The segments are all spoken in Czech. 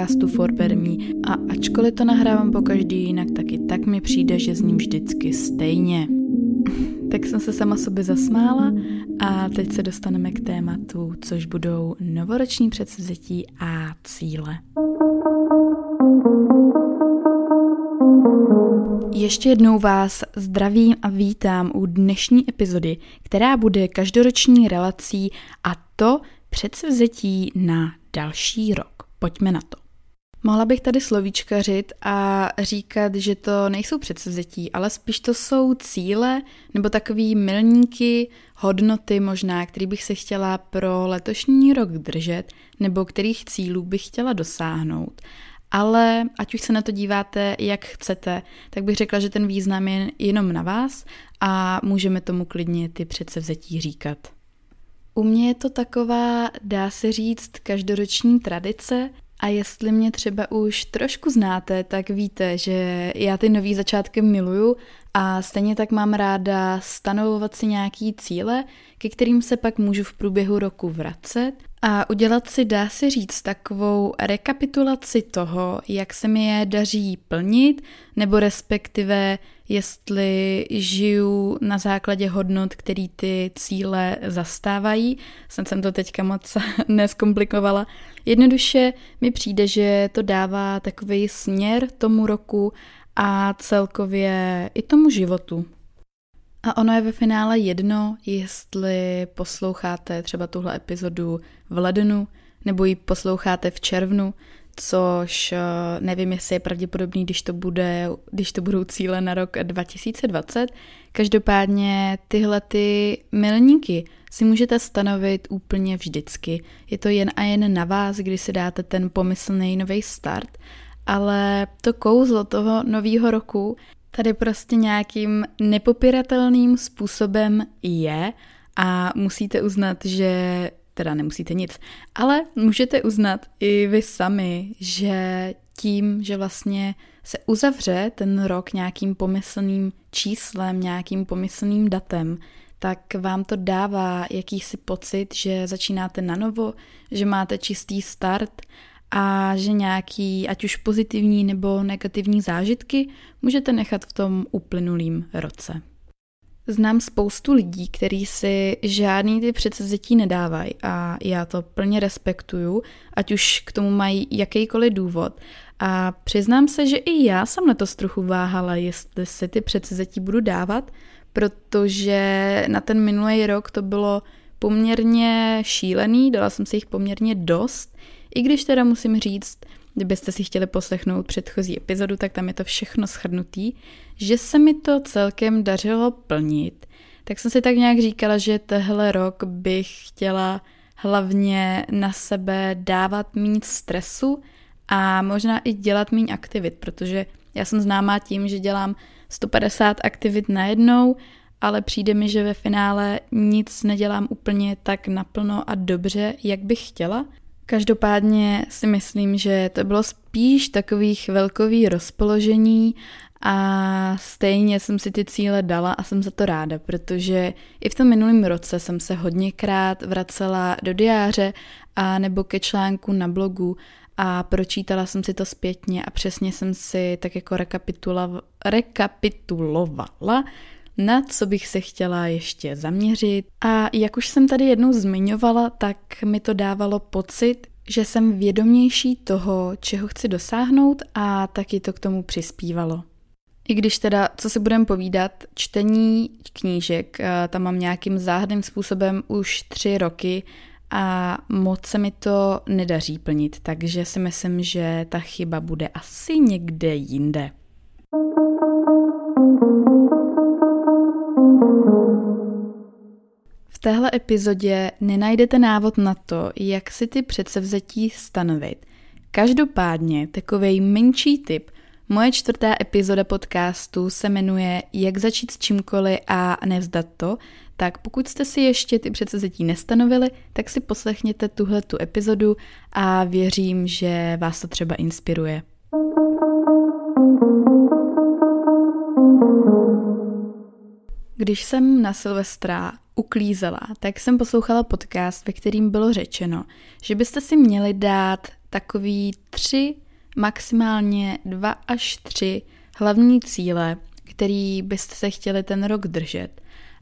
podcastu For Better Me a ačkoliv to nahrávám po každý jinak, tak i tak mi přijde, že s ním vždycky stejně. Tak jsem se sama sobě zasmála a teď se dostaneme k tématu, což budou novoroční předsevzetí a cíle. Ještě jednou vás zdravím a vítám u dnešní epizody, která bude každoroční relací a to předsevzetí na další rok. Pojďme na to. Mohla bych tady slovíčkařit a říkat, že to nejsou předsevzetí, ale spíš to jsou cíle nebo takový milníky, hodnoty možná, který bych se chtěla pro letošní rok držet nebo kterých cílů bych chtěla dosáhnout. Ale ať už se na to díváte, jak chcete, tak bych řekla, že ten význam je jenom na vás a můžeme tomu klidně ty předsevzetí říkat. U mě je to taková, dá se říct, každoroční tradice a jestli mě třeba už trošku znáte, tak víte, že já ty nový začátky miluju a stejně tak mám ráda stanovovat si nějaký cíle, ke kterým se pak můžu v průběhu roku vracet. A udělat si, dá se říct, takovou rekapitulaci toho, jak se mi je daří plnit, nebo respektive jestli žiju na základě hodnot, který ty cíle zastávají. Snad jsem to teďka moc neskomplikovala. Jednoduše mi přijde, že to dává takový směr tomu roku a celkově i tomu životu. A ono je ve finále jedno, jestli posloucháte třeba tuhle epizodu v lednu, nebo ji posloucháte v červnu, což eh, nevím, jestli je pravděpodobný, když to, bude, když to budou cíle na rok 2020. Každopádně tyhle ty milníky si můžete stanovit úplně vždycky. Je to jen a jen na vás, kdy si dáte ten pomyslný nový start, ale to kouzlo toho nového roku tady prostě nějakým nepopiratelným způsobem je a musíte uznat, že teda nemusíte nic, ale můžete uznat i vy sami, že tím, že vlastně se uzavře ten rok nějakým pomyslným číslem, nějakým pomyslným datem, tak vám to dává jakýsi pocit, že začínáte na novo, že máte čistý start a že nějaký, ať už pozitivní nebo negativní zážitky, můžete nechat v tom uplynulým roce. Znám spoustu lidí, kteří si žádný ty předsevzetí nedávají a já to plně respektuju, ať už k tomu mají jakýkoliv důvod. A přiznám se, že i já jsem to trochu váhala, jestli si ty předsevzetí budu dávat, protože na ten minulý rok to bylo poměrně šílený, dala jsem si jich poměrně dost, i když teda musím říct, kdybyste si chtěli poslechnout předchozí epizodu, tak tam je to všechno schrnutý, že se mi to celkem dařilo plnit, tak jsem si tak nějak říkala, že tehle rok bych chtěla hlavně na sebe dávat méně stresu a možná i dělat méně aktivit, protože já jsem známá tím, že dělám 150 aktivit najednou, ale přijde mi, že ve finále nic nedělám úplně tak naplno a dobře, jak bych chtěla Každopádně si myslím, že to bylo spíš takových velkový rozpoložení a stejně jsem si ty cíle dala a jsem za to ráda, protože i v tom minulém roce jsem se hodněkrát vracela do diáře a nebo ke článku na blogu a pročítala jsem si to zpětně a přesně jsem si tak jako rekapitulovala na co bych se chtěla ještě zaměřit. A jak už jsem tady jednou zmiňovala, tak mi to dávalo pocit, že jsem vědomější toho, čeho chci dosáhnout a taky to k tomu přispívalo. I když teda, co si budeme povídat, čtení knížek, eh, tam mám nějakým záhadným způsobem už tři roky a moc se mi to nedaří plnit, takže si myslím, že ta chyba bude asi někde jinde. Téhle epizodě nenajdete návod na to, jak si ty předsevzetí stanovit. Každopádně takový menší tip, moje čtvrtá epizoda podcastu se jmenuje Jak začít s čímkoliv a nevzdat to, tak pokud jste si ještě ty předsevzetí nestanovili, tak si poslechněte tuhle tu epizodu a věřím, že vás to třeba inspiruje. Když jsem na Silvestra uklízela, tak jsem poslouchala podcast, ve kterým bylo řečeno, že byste si měli dát takový tři, maximálně dva až tři hlavní cíle, který byste se chtěli ten rok držet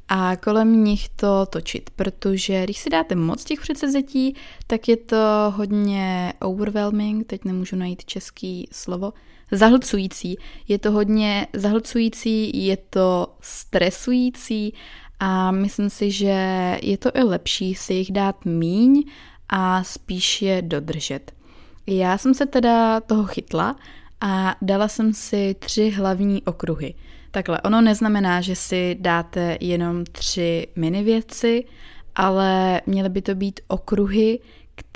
a kolem nich to točit, protože když si dáte moc těch předsevzetí, tak je to hodně overwhelming, teď nemůžu najít český slovo, zahlcující. Je to hodně zahlcující, je to stresující a myslím si, že je to i lepší si jich dát míň a spíš je dodržet. Já jsem se teda toho chytla a dala jsem si tři hlavní okruhy. Takhle, ono neznamená, že si dáte jenom tři mini věci, ale měly by to být okruhy,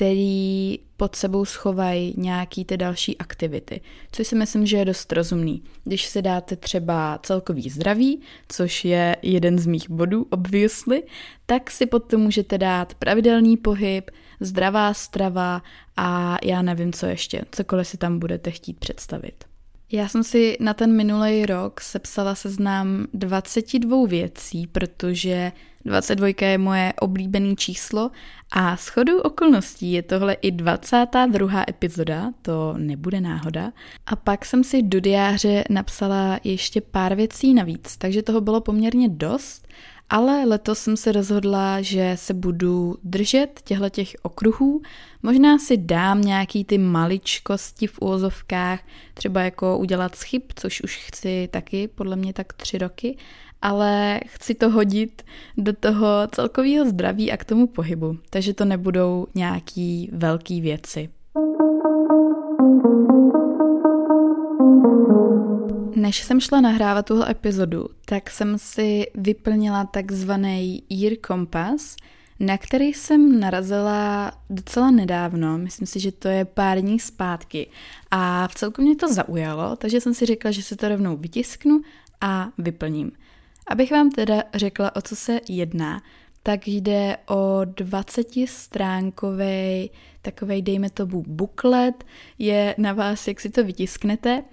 který pod sebou schovají nějaký ty další aktivity, což si myslím, že je dost rozumný. Když si dáte třeba celkový zdraví, což je jeden z mých bodů, obviously, tak si pod to můžete dát pravidelný pohyb, zdravá strava a já nevím, co ještě, cokoliv si tam budete chtít představit. Já jsem si na ten minulý rok sepsala seznam 22 věcí, protože 22 je moje oblíbené číslo a shodou okolností je tohle i 22. epizoda, to nebude náhoda. A pak jsem si do diáře napsala ještě pár věcí navíc, takže toho bylo poměrně dost ale letos jsem se rozhodla, že se budu držet těchto těch okruhů. Možná si dám nějaký ty maličkosti v úvozovkách, třeba jako udělat schyb, což už chci taky, podle mě tak tři roky, ale chci to hodit do toho celkového zdraví a k tomu pohybu, takže to nebudou nějaký velký věci. Než jsem šla nahrávat tuhle epizodu, tak jsem si vyplnila takzvaný Year Compass, na který jsem narazila docela nedávno, myslím si, že to je pár dní zpátky. A v celku mě to zaujalo, takže jsem si řekla, že se to rovnou vytisknu a vyplním. Abych vám teda řekla, o co se jedná, tak jde o 20 stránkový takovej, dejme tomu, buklet, je na vás, jak si to vytisknete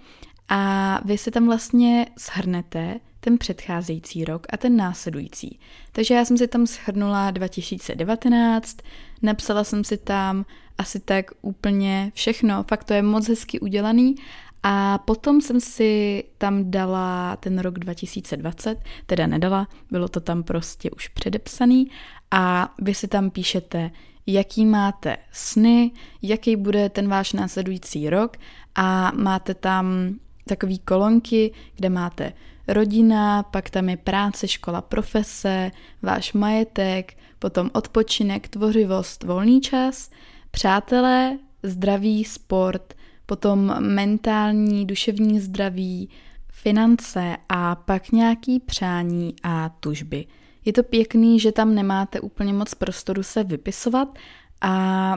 a vy si tam vlastně shrnete ten předcházející rok a ten následující. Takže já jsem si tam shrnula 2019, napsala jsem si tam asi tak úplně všechno, fakt to je moc hezky udělaný a potom jsem si tam dala ten rok 2020, teda nedala, bylo to tam prostě už předepsaný. A vy si tam píšete, jaký máte sny, jaký bude ten váš následující rok a máte tam takový kolonky, kde máte rodina, pak tam je práce, škola, profese, váš majetek, potom odpočinek, tvořivost, volný čas, přátelé, zdraví, sport, potom mentální, duševní zdraví, finance a pak nějaký přání a tužby. Je to pěkný, že tam nemáte úplně moc prostoru se vypisovat a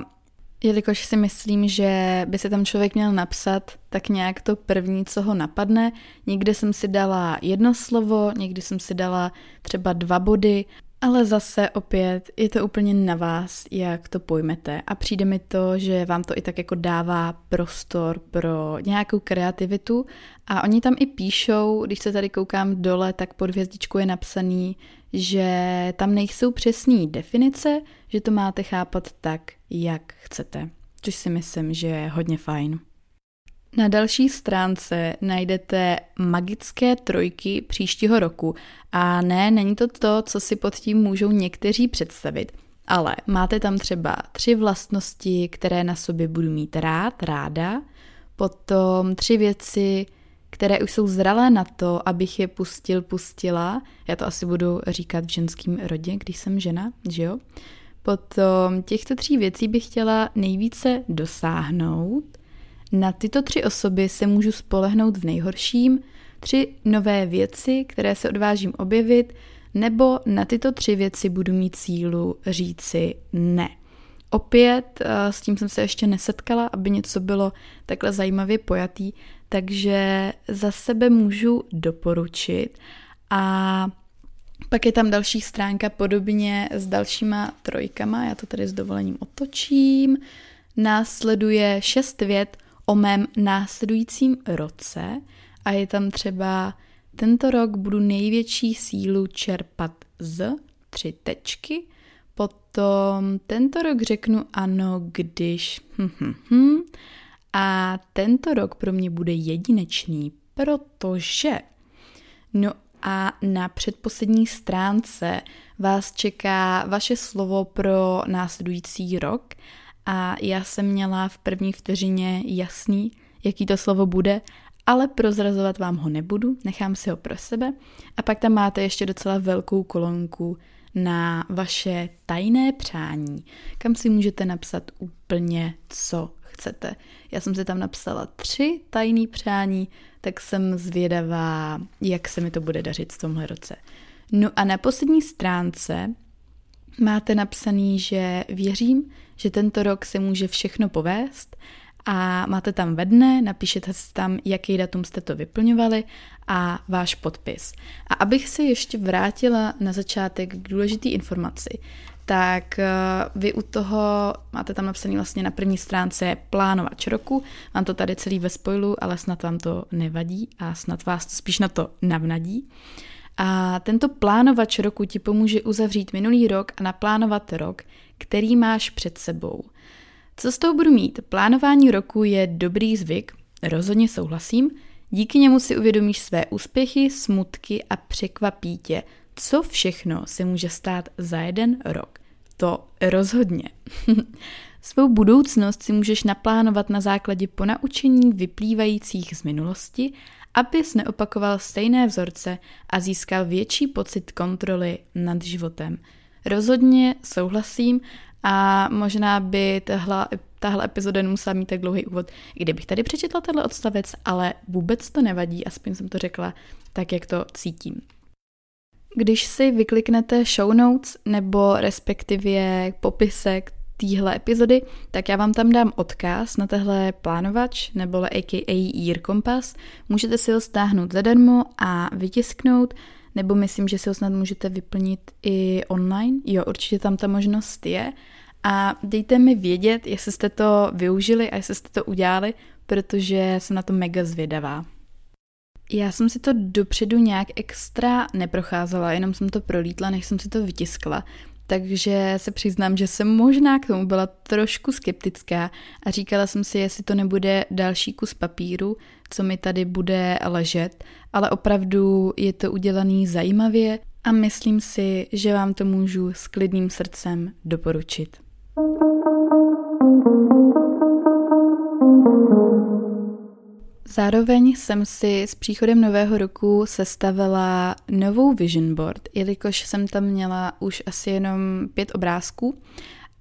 Jelikož si myslím, že by se tam člověk měl napsat tak nějak to první, co ho napadne. Někde jsem si dala jedno slovo, někdy jsem si dala třeba dva body, ale zase opět je to úplně na vás, jak to pojmete. A přijde mi to, že vám to i tak jako dává prostor pro nějakou kreativitu. A oni tam i píšou, když se tady koukám dole, tak pod hvězdičkou je napsaný, že tam nejsou přesné definice, že to máte chápat tak, jak chcete. Což si myslím, že je hodně fajn. Na další stránce najdete magické trojky příštího roku a ne, není to to, co si pod tím můžou někteří představit, ale máte tam třeba tři vlastnosti, které na sobě budu mít rád, ráda, potom tři věci, které už jsou zralé na to, abych je pustil, pustila. Já to asi budu říkat v ženském rodě, když jsem žena, že jo? Potom těchto tří věcí bych chtěla nejvíce dosáhnout. Na tyto tři osoby se můžu spolehnout v nejhorším, tři nové věci, které se odvážím objevit, nebo na tyto tři věci budu mít sílu říci ne. Opět eh, s tím jsem se ještě nesetkala, aby něco bylo takhle zajímavě pojatý, takže za sebe můžu doporučit a pak je tam další stránka podobně s dalšíma trojkama, já to tady s dovolením otočím. Následuje šest vět o mém následujícím roce a je tam třeba tento rok budu největší sílu čerpat z tři tečky, Potom tento rok řeknu ano, když... Hm, hm, hm. A tento rok pro mě bude jedinečný, protože... No a na předposlední stránce vás čeká vaše slovo pro následující rok a já jsem měla v první vteřině jasný, jaký to slovo bude, ale prozrazovat vám ho nebudu, nechám si ho pro sebe. A pak tam máte ještě docela velkou kolonku na vaše tajné přání, kam si můžete napsat úplně, co chcete. Já jsem si tam napsala tři tajné přání, tak jsem zvědavá, jak se mi to bude dařit v tomhle roce. No a na poslední stránce máte napsaný, že věřím, že tento rok se může všechno povést a máte tam ve dne, napíšete si tam, jaký datum jste to vyplňovali a váš podpis. A abych se ještě vrátila na začátek k důležité informaci, tak eh, vy u toho máte tam napsaný vlastně na první stránce plánovač roku. Mám to tady celý ve spoilu, ale snad vám to nevadí a snad vás to spíš na to navnadí. A tento plánovač roku ti pomůže uzavřít minulý rok a naplánovat rok, který máš před sebou. Co z toho budu mít? Plánování roku je dobrý zvyk, rozhodně souhlasím. Díky němu si uvědomíš své úspěchy, smutky a překvapí tě, co všechno se může stát za jeden rok. To rozhodně. Svou budoucnost si můžeš naplánovat na základě ponaučení vyplývajících z minulosti, abys neopakoval stejné vzorce a získal větší pocit kontroly nad životem. Rozhodně souhlasím a možná by tahle, tahle epizoda nemusela mít tak dlouhý úvod, kdybych tady přečetla tenhle odstavec, ale vůbec to nevadí, aspoň jsem to řekla tak, jak to cítím. Když si vykliknete show notes nebo respektive popisek téhle epizody, tak já vám tam dám odkaz na tehle plánovač nebo aka Year Compass. Můžete si ho stáhnout zadarmo a vytisknout, nebo myslím, že si ho snad můžete vyplnit i online. Jo, určitě tam ta možnost je. A dejte mi vědět, jestli jste to využili a jestli jste to udělali, protože jsem na to mega zvědavá. Já jsem si to dopředu nějak extra neprocházela, jenom jsem to prolítla, než jsem si to vytiskla. Takže se přiznám, že jsem možná k tomu byla trošku skeptická a říkala jsem si, jestli to nebude další kus papíru, co mi tady bude ležet, ale opravdu je to udělaný zajímavě a myslím si, že vám to můžu s klidným srdcem doporučit. Zároveň jsem si s příchodem nového roku sestavila novou vision board, jelikož jsem tam měla už asi jenom pět obrázků.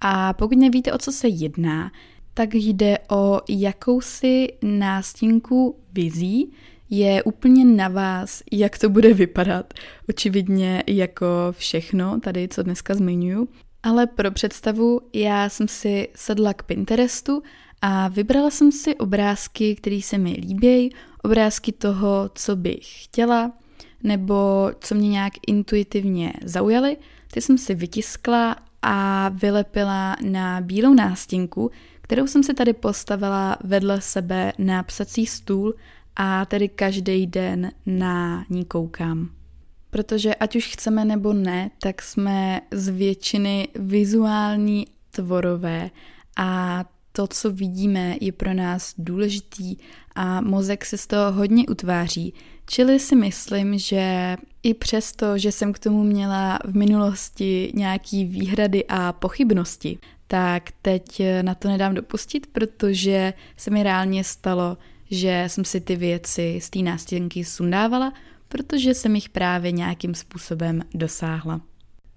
A pokud nevíte, o co se jedná, tak jde o jakousi nástěnku vizí, je úplně na vás, jak to bude vypadat. Očividně jako všechno tady, co dneska zmiňuju. Ale pro představu, já jsem si sedla k Pinterestu a vybrala jsem si obrázky, které se mi líbí, obrázky toho, co bych chtěla, nebo co mě nějak intuitivně zaujaly. Ty jsem si vytiskla a vylepila na bílou nástěnku, kterou jsem si tady postavila vedle sebe na psací stůl a tedy každý den na ní koukám. Protože ať už chceme nebo ne, tak jsme z většiny vizuální tvorové a to, co vidíme, je pro nás důležitý a mozek se z toho hodně utváří. Čili si myslím, že i přesto, že jsem k tomu měla v minulosti nějaký výhrady a pochybnosti, tak teď na to nedám dopustit, protože se mi reálně stalo, že jsem si ty věci z té nástěnky sundávala, protože jsem jich právě nějakým způsobem dosáhla.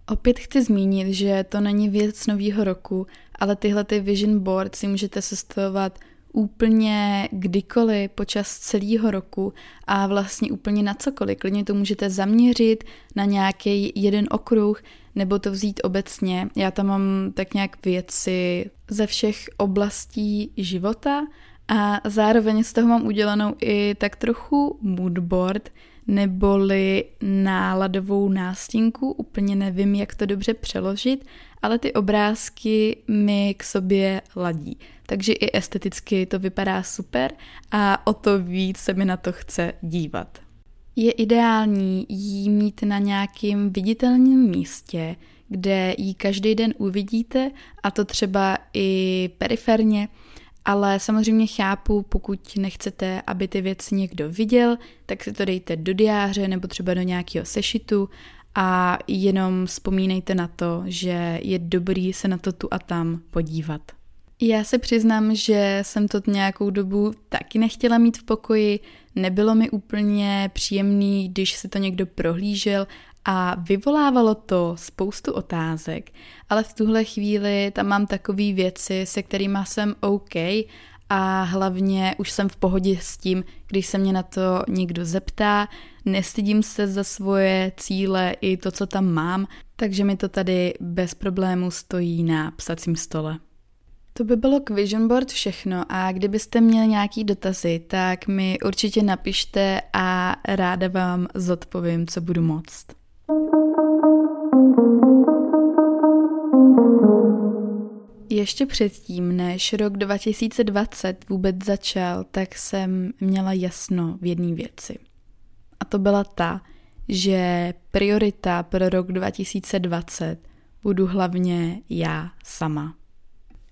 Opět chci zmínit, že to není věc nového roku, ale tyhle ty vision board si můžete sestavovat úplně kdykoliv počas celého roku a vlastně úplně na cokoliv. Klidně to můžete zaměřit na nějaký jeden okruh nebo to vzít obecně. Já tam mám tak nějak věci ze všech oblastí života a zároveň z toho mám udělanou i tak trochu moodboard, neboli náladovou nástěnku, úplně nevím, jak to dobře přeložit, ale ty obrázky mi k sobě ladí. Takže i esteticky to vypadá super a o to víc se mi na to chce dívat. Je ideální jí mít na nějakém viditelném místě, kde ji každý den uvidíte a to třeba i periferně, ale samozřejmě chápu, pokud nechcete, aby ty věci někdo viděl, tak si to dejte do diáře nebo třeba do nějakého sešitu a jenom vzpomínejte na to, že je dobrý se na to tu a tam podívat. Já se přiznám, že jsem to nějakou dobu taky nechtěla mít v pokoji, nebylo mi úplně příjemný, když se to někdo prohlížel a vyvolávalo to spoustu otázek, ale v tuhle chvíli tam mám takové věci, se kterými jsem OK a hlavně už jsem v pohodě s tím, když se mě na to někdo zeptá, nestydím se za svoje cíle i to, co tam mám, takže mi to tady bez problému stojí na psacím stole. To by bylo k Vision Board všechno a kdybyste měli nějaký dotazy, tak mi určitě napište a ráda vám zodpovím, co budu moct. Ještě předtím, než rok 2020 vůbec začal, tak jsem měla jasno v jedné věci. A to byla ta, že priorita pro rok 2020 budu hlavně já sama.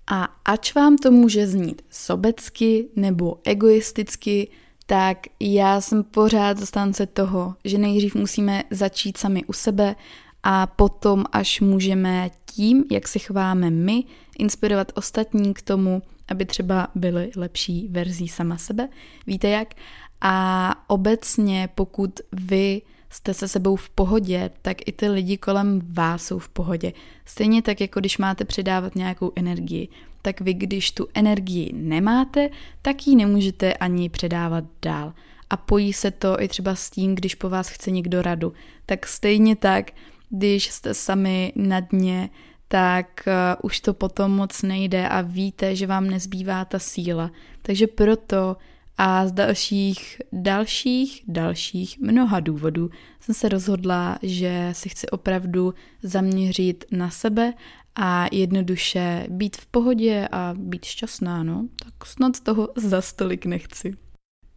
A ač vám to může znít sobecky nebo egoisticky, tak já jsem pořád zastánce toho, že nejdřív musíme začít sami u sebe a potom až můžeme tím, jak se chováme my, inspirovat ostatní k tomu, aby třeba byly lepší verzí sama sebe. Víte jak? A obecně, pokud vy jste se sebou v pohodě, tak i ty lidi kolem vás jsou v pohodě. Stejně tak, jako když máte předávat nějakou energii, tak vy, když tu energii nemáte, tak ji nemůžete ani předávat dál. A pojí se to i třeba s tím, když po vás chce někdo radu. Tak stejně tak, když jste sami na dně, tak uh, už to potom moc nejde a víte, že vám nezbývá ta síla. Takže proto a z dalších, dalších, dalších mnoha důvodů jsem se rozhodla, že si chci opravdu zaměřit na sebe a jednoduše být v pohodě a být šťastná, no, tak snad toho za stolik nechci.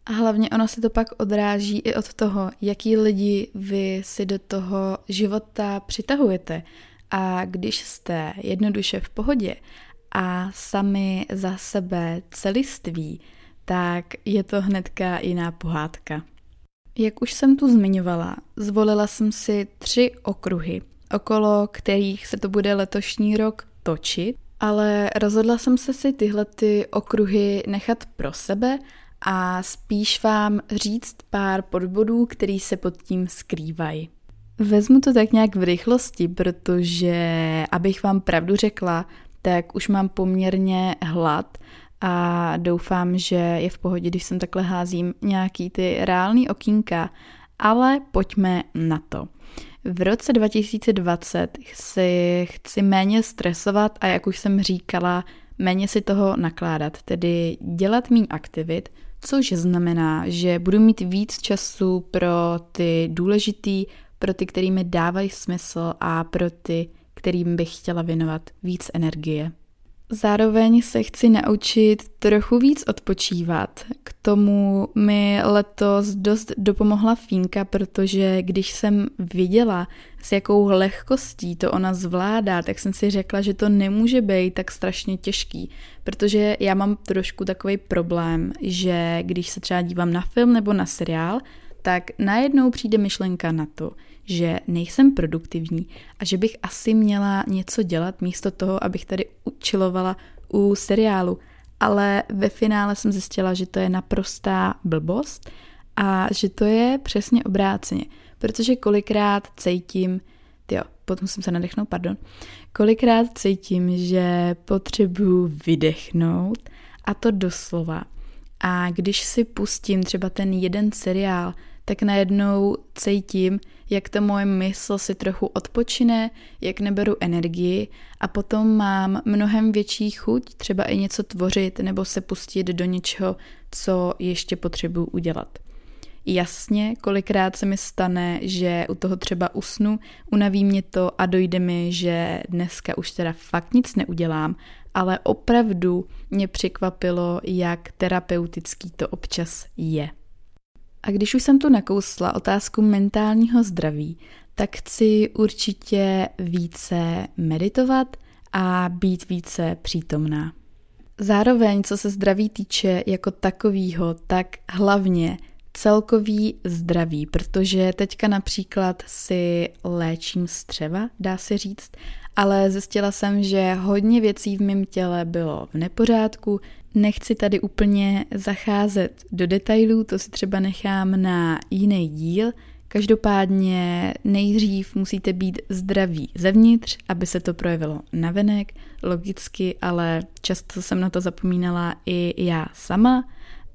A hlavně ono se to pak odráží i od toho, jaký lidi vy si do toho života přitahujete. A když jste jednoduše v pohodě a sami za sebe celiství, tak je to hnedka jiná pohádka. Jak už jsem tu zmiňovala, zvolila jsem si tři okruhy, okolo kterých se to bude letošní rok točit, ale rozhodla jsem se si tyhle ty okruhy nechat pro sebe a spíš vám říct pár podbodů, který se pod tím skrývají. Vezmu to tak nějak v rychlosti, protože abych vám pravdu řekla, tak už mám poměrně hlad a doufám, že je v pohodě, když jsem takhle házím nějaký ty reální okýnka, ale pojďme na to. V roce 2020 si chci méně stresovat a jak už jsem říkala, méně si toho nakládat, tedy dělat méně aktivit, což znamená, že budu mít víc času pro ty důležitý, pro ty, který mi dávají smysl a pro ty, kterým bych chtěla věnovat víc energie. Zároveň se chci naučit trochu víc odpočívat. K tomu mi letos dost dopomohla Fínka, protože když jsem viděla, s jakou lehkostí to ona zvládá, tak jsem si řekla, že to nemůže být tak strašně těžký, protože já mám trošku takový problém, že když se třeba dívám na film nebo na seriál, tak najednou přijde myšlenka na to, že nejsem produktivní a že bych asi měla něco dělat místo toho, abych tady učilovala u seriálu. Ale ve finále jsem zjistila, že to je naprostá blbost a že to je přesně obráceně. Protože kolikrát cítím, jo, potom jsem se nadechnout, pardon, kolikrát cítím, že potřebuju vydechnout a to doslova. A když si pustím třeba ten jeden seriál, tak najednou cítím, jak ta moje mysl si trochu odpočine, jak neberu energii a potom mám mnohem větší chuť třeba i něco tvořit nebo se pustit do něčeho, co ještě potřebuji udělat. Jasně, kolikrát se mi stane, že u toho třeba usnu, unaví mě to a dojde mi, že dneska už teda fakt nic neudělám, ale opravdu mě překvapilo, jak terapeutický to občas je. A když už jsem tu nakousla otázku mentálního zdraví, tak chci určitě více meditovat a být více přítomná. Zároveň, co se zdraví týče jako takovýho, tak hlavně celkový zdraví, protože teďka například si léčím střeva, dá se říct, ale zjistila jsem, že hodně věcí v mém těle bylo v nepořádku. Nechci tady úplně zacházet do detailů, to si třeba nechám na jiný díl. Každopádně nejdřív musíte být zdraví zevnitř, aby se to projevilo navenek, logicky, ale často jsem na to zapomínala i já sama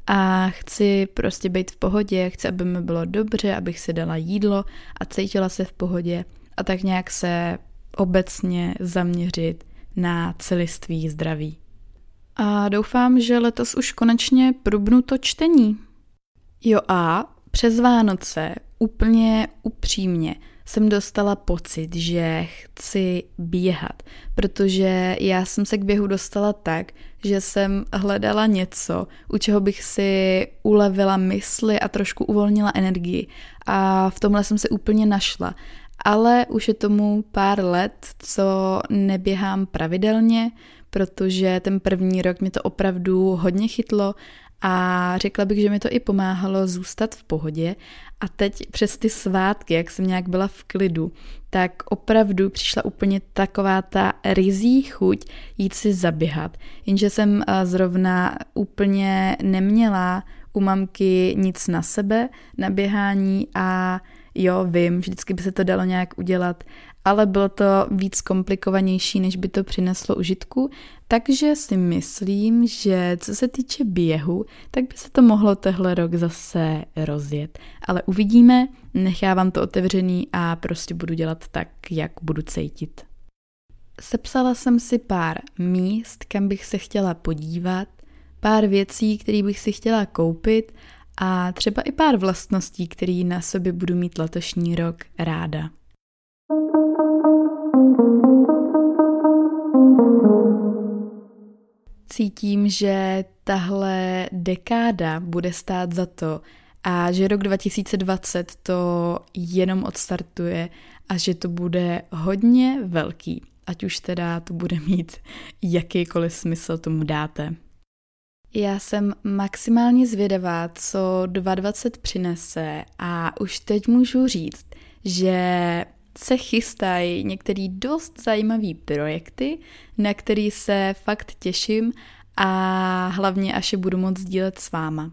a chci prostě být v pohodě, chci, aby mi bylo dobře, abych si dala jídlo a cítila se v pohodě a tak nějak se obecně zaměřit na celiství zdraví. A doufám, že letos už konečně prubnu to čtení. Jo a přes Vánoce úplně upřímně jsem dostala pocit, že chci běhat, protože já jsem se k běhu dostala tak, že jsem hledala něco, u čeho bych si ulevila mysli a trošku uvolnila energii. A v tomhle jsem se úplně našla. Ale už je tomu pár let, co neběhám pravidelně, protože ten první rok mě to opravdu hodně chytlo a řekla bych, že mi to i pomáhalo zůstat v pohodě. A teď přes ty svátky, jak jsem nějak byla v klidu, tak opravdu přišla úplně taková ta rizí chuť jít si zaběhat. Jenže jsem eh, zrovna úplně neměla u mamky nic na sebe, na běhání a jo, vím, vždycky by se to dalo nějak udělat, ale bylo to víc komplikovanější, než by to přineslo užitku, takže si myslím, že co se týče běhu, tak by se to mohlo tehle rok zase rozjet. Ale uvidíme, nechávám to otevřený a prostě budu dělat tak, jak budu cítit. Sepsala jsem si pár míst, kam bych se chtěla podívat, pár věcí, které bych si chtěla koupit a třeba i pár vlastností, které na sobě budu mít letošní rok ráda. Cítím, že tahle dekáda bude stát za to a že rok 2020 to jenom odstartuje a že to bude hodně velký, ať už teda to bude mít jakýkoliv smysl tomu dáte. Já jsem maximálně zvědavá, co 2020 přinese a už teď můžu říct, že se chystají některé dost zajímavé projekty, na který se fakt těším a hlavně až je budu moct sdílet s váma.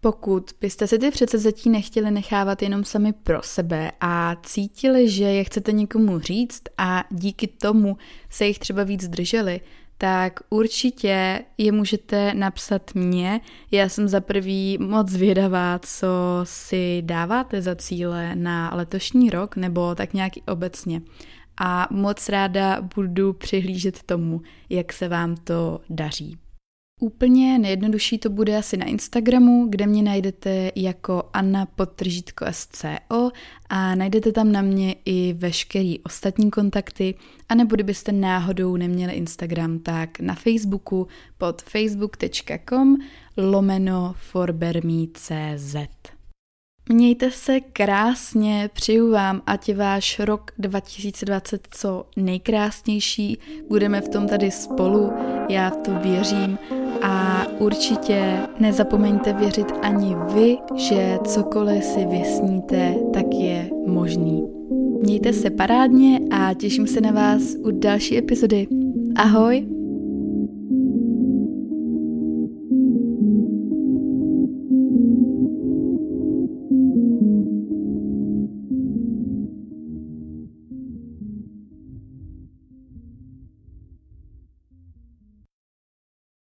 Pokud byste si ty předsevzetí nechtěli nechávat jenom sami pro sebe a cítili, že je chcete někomu říct a díky tomu se jich třeba víc drželi, tak určitě je můžete napsat mě. Já jsem za prvý moc zvědavá, co si dáváte za cíle na letošní rok nebo tak nějak obecně. A moc ráda budu přihlížet tomu, jak se vám to daří. Úplně nejjednodušší to bude asi na Instagramu, kde mě najdete jako Anna Podtržítko SCO a najdete tam na mě i veškerý ostatní kontakty a nebo kdybyste náhodou neměli Instagram, tak na Facebooku pod facebook.com lomeno forbermi.cz. Mějte se krásně, přeju vám, ať je váš rok 2020 co nejkrásnější. Budeme v tom tady spolu, já v to věřím a určitě nezapomeňte věřit ani vy, že cokoliv si vysníte, tak je možný. Mějte se parádně a těším se na vás u další epizody. Ahoj!